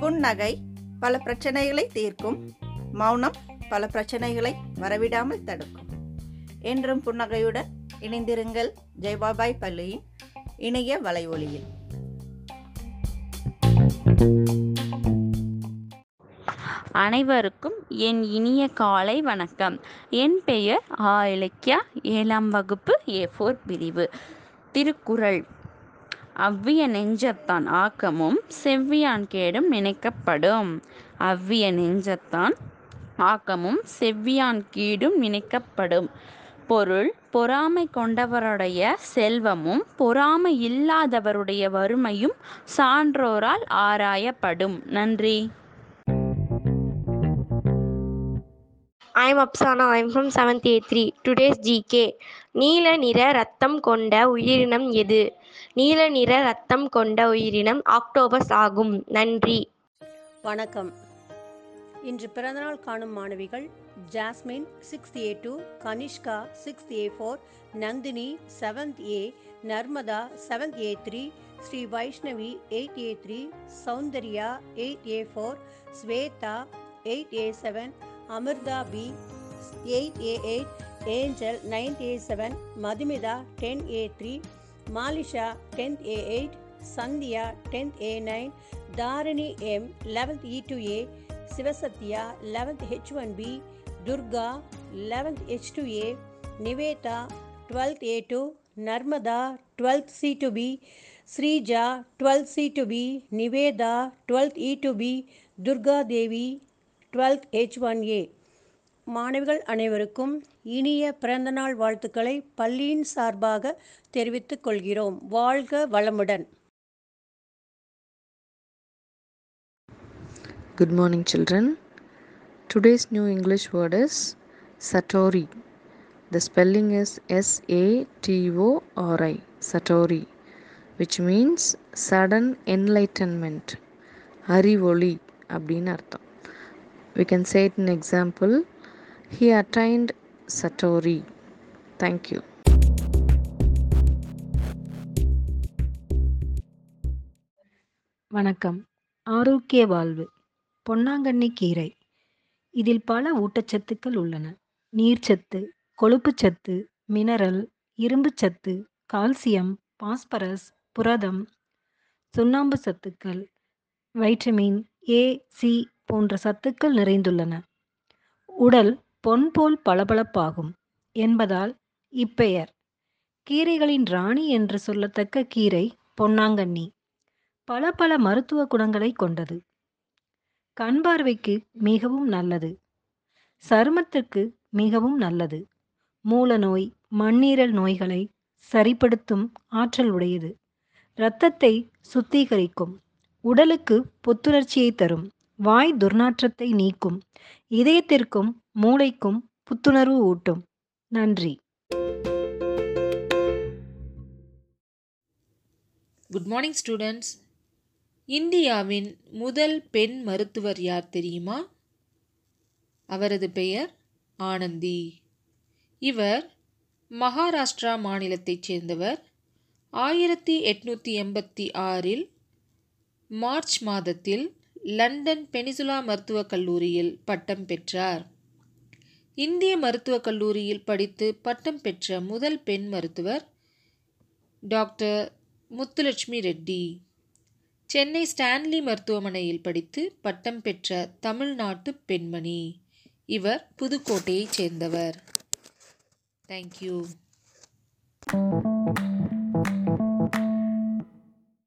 புன்னகை பல பிரச்சனைகளை தீர்க்கும். மௌனம் பல பிரச்சனைகளை வரவிடாமல் தடுக்கும். என்றும் புன்னகையுடன் இணைந்திருங்கள் ஜெய்பாபாய் பள்ளியின் இணைய வலைவொலியில் அனைவருக்கும் என் இனிய காலை வணக்கம். என் பெயர் ஆ இலக்கியா. ஏழாம் வகுப்பு ஏ ஃபோர் பிரிவு. திருக்குறள். அவ்விய நெஞ்சத்தான் ஆக்கமும் செவ்வியான் கேடும் நினைக்கப்படும். அவ்விய நெஞ்சத்தான் ஆக்கமும் செவ்வியான் கீடும் நினைக்கப்படும். பொருள் பொறாமை கொண்டவருடைய செல்வமும் பொறாமை இல்லாதவருடைய வறுமையும் சான்றோரால் ஆராயப்படும். நன்றி. I'm Afsana I'm from seventh A three today's GK நீல நிற ரத்தம் கொண்ட உயிரினம் எது? நீல நிற ரத்தம் கொண்ட உயிரினம் ஆக்டோபஸ் ஆகும். நன்றி. வணக்கம். இன்று பிறந்தநாள் காணும் மாணவிகள் Jasmine sixth A two Kanishka sixth A four Nandhini seventh A Narmada seventh A three Sri Vaishnavi eight A three Soundarya eight A four Swetha eight A seven Amirtha B eight A eight Angel ninth A seven Madhumitha ten A three Malisha tenth A eight Sandhya tenth A nine Tharini M eleventh E two A Sivasathya eleventh H one B Durga eleventh H two A Nivetha twelfth A two Narmada twelfth C two B Sreeja twelfth C two B Nivetha twelfth E two B Durga Devi twelfth H one A மாணவிகள் அனைவருக்கும் இனிய பிறந்தநாள் வாழ்த்துக்களை பள்ளியின் சார்பாக தெரிவித்துக் கொள்கிறோம் வாழ்க வளமுடன் good morning children today's new English word is satori the spelling is S A T O R I satori which means sudden enlightenment அறிவொளி அப்படின்னு அர்த்தம் we can say it in example. He attained satori. Thank you. வணக்கம். ஆரோக்கிய வாழ்வு. பொன்னாங்கண்ணி கீரை. இதில் பல ஊட்டச்சத்துக்கள் உள்ளன. நீர்ச்சத்து கொழுப்புச்சத்து மினரல் இரும்புச்சத்து கால்சியம் பாஸ்பரஸ் புரதம் சுண்ணாம்பு சத்துக்கள் வைட்டமின் ஏ சி போன்ற சத்துக்கள் நிறைந்துள்ளன. உடல் பொன் போல் பளபளப்பாகும் என்பதால் இப்பெயர். கீரைகளின் ராணி என்று சொல்லத்தக்க கீரை பொன்னாங்கண்ணி. பல பல மருத்துவ குணங்களை கொண்டது. கண் பார்வைக்கு மிகவும் நல்லது. சருமத்திற்கு மிகவும் நல்லது. மூல நோய் மண்ணீரல் நோய்களை சரிப்படுத்தும் ஆற்றல் உடையது. இரத்தத்தை சுத்திகரிக்கும் உடலுக்கு புத்துணர்ச்சியை தரும். வாய் துர்நாற்றத்தை நீக்கும் இதயத்திற்கும் மூளைக்கும் புத்துணர்வு ஊட்டும். நன்றி. குட் மார்னிங் ஸ்டூடெண்ட்ஸ் இந்தியாவின் முதல் பெண் மருத்துவர் யார் தெரியுமா? அவரது பெயர் ஆனந்தி. இவர் மகாராஷ்டிரா மாநிலத்தைச் சேர்ந்தவர். ஆயிரத்தி எட்நூற்றி எண்பத்தி ஆறில் மார்ச் மாதத்தில் லண்டன் பெனிசுலா மருத்துவக் கல்லூரியில் பட்டம் பெற்றார். இந்திய மருத்துவக் கல்லூரியில் படித்து பட்டம் பெற்ற முதல் பெண் மருத்துவர் டாக்டர் முத்துலட்சுமி ரெட்டி. சென்னை ஸ்டான்லி மருத்துவமனையில் படித்து பட்டம் பெற்ற தமிழ்நாட்டு பெண்மணி. இவர் புதுக்கோட்டையைச் சேர்ந்தவர். தேங்க்யூ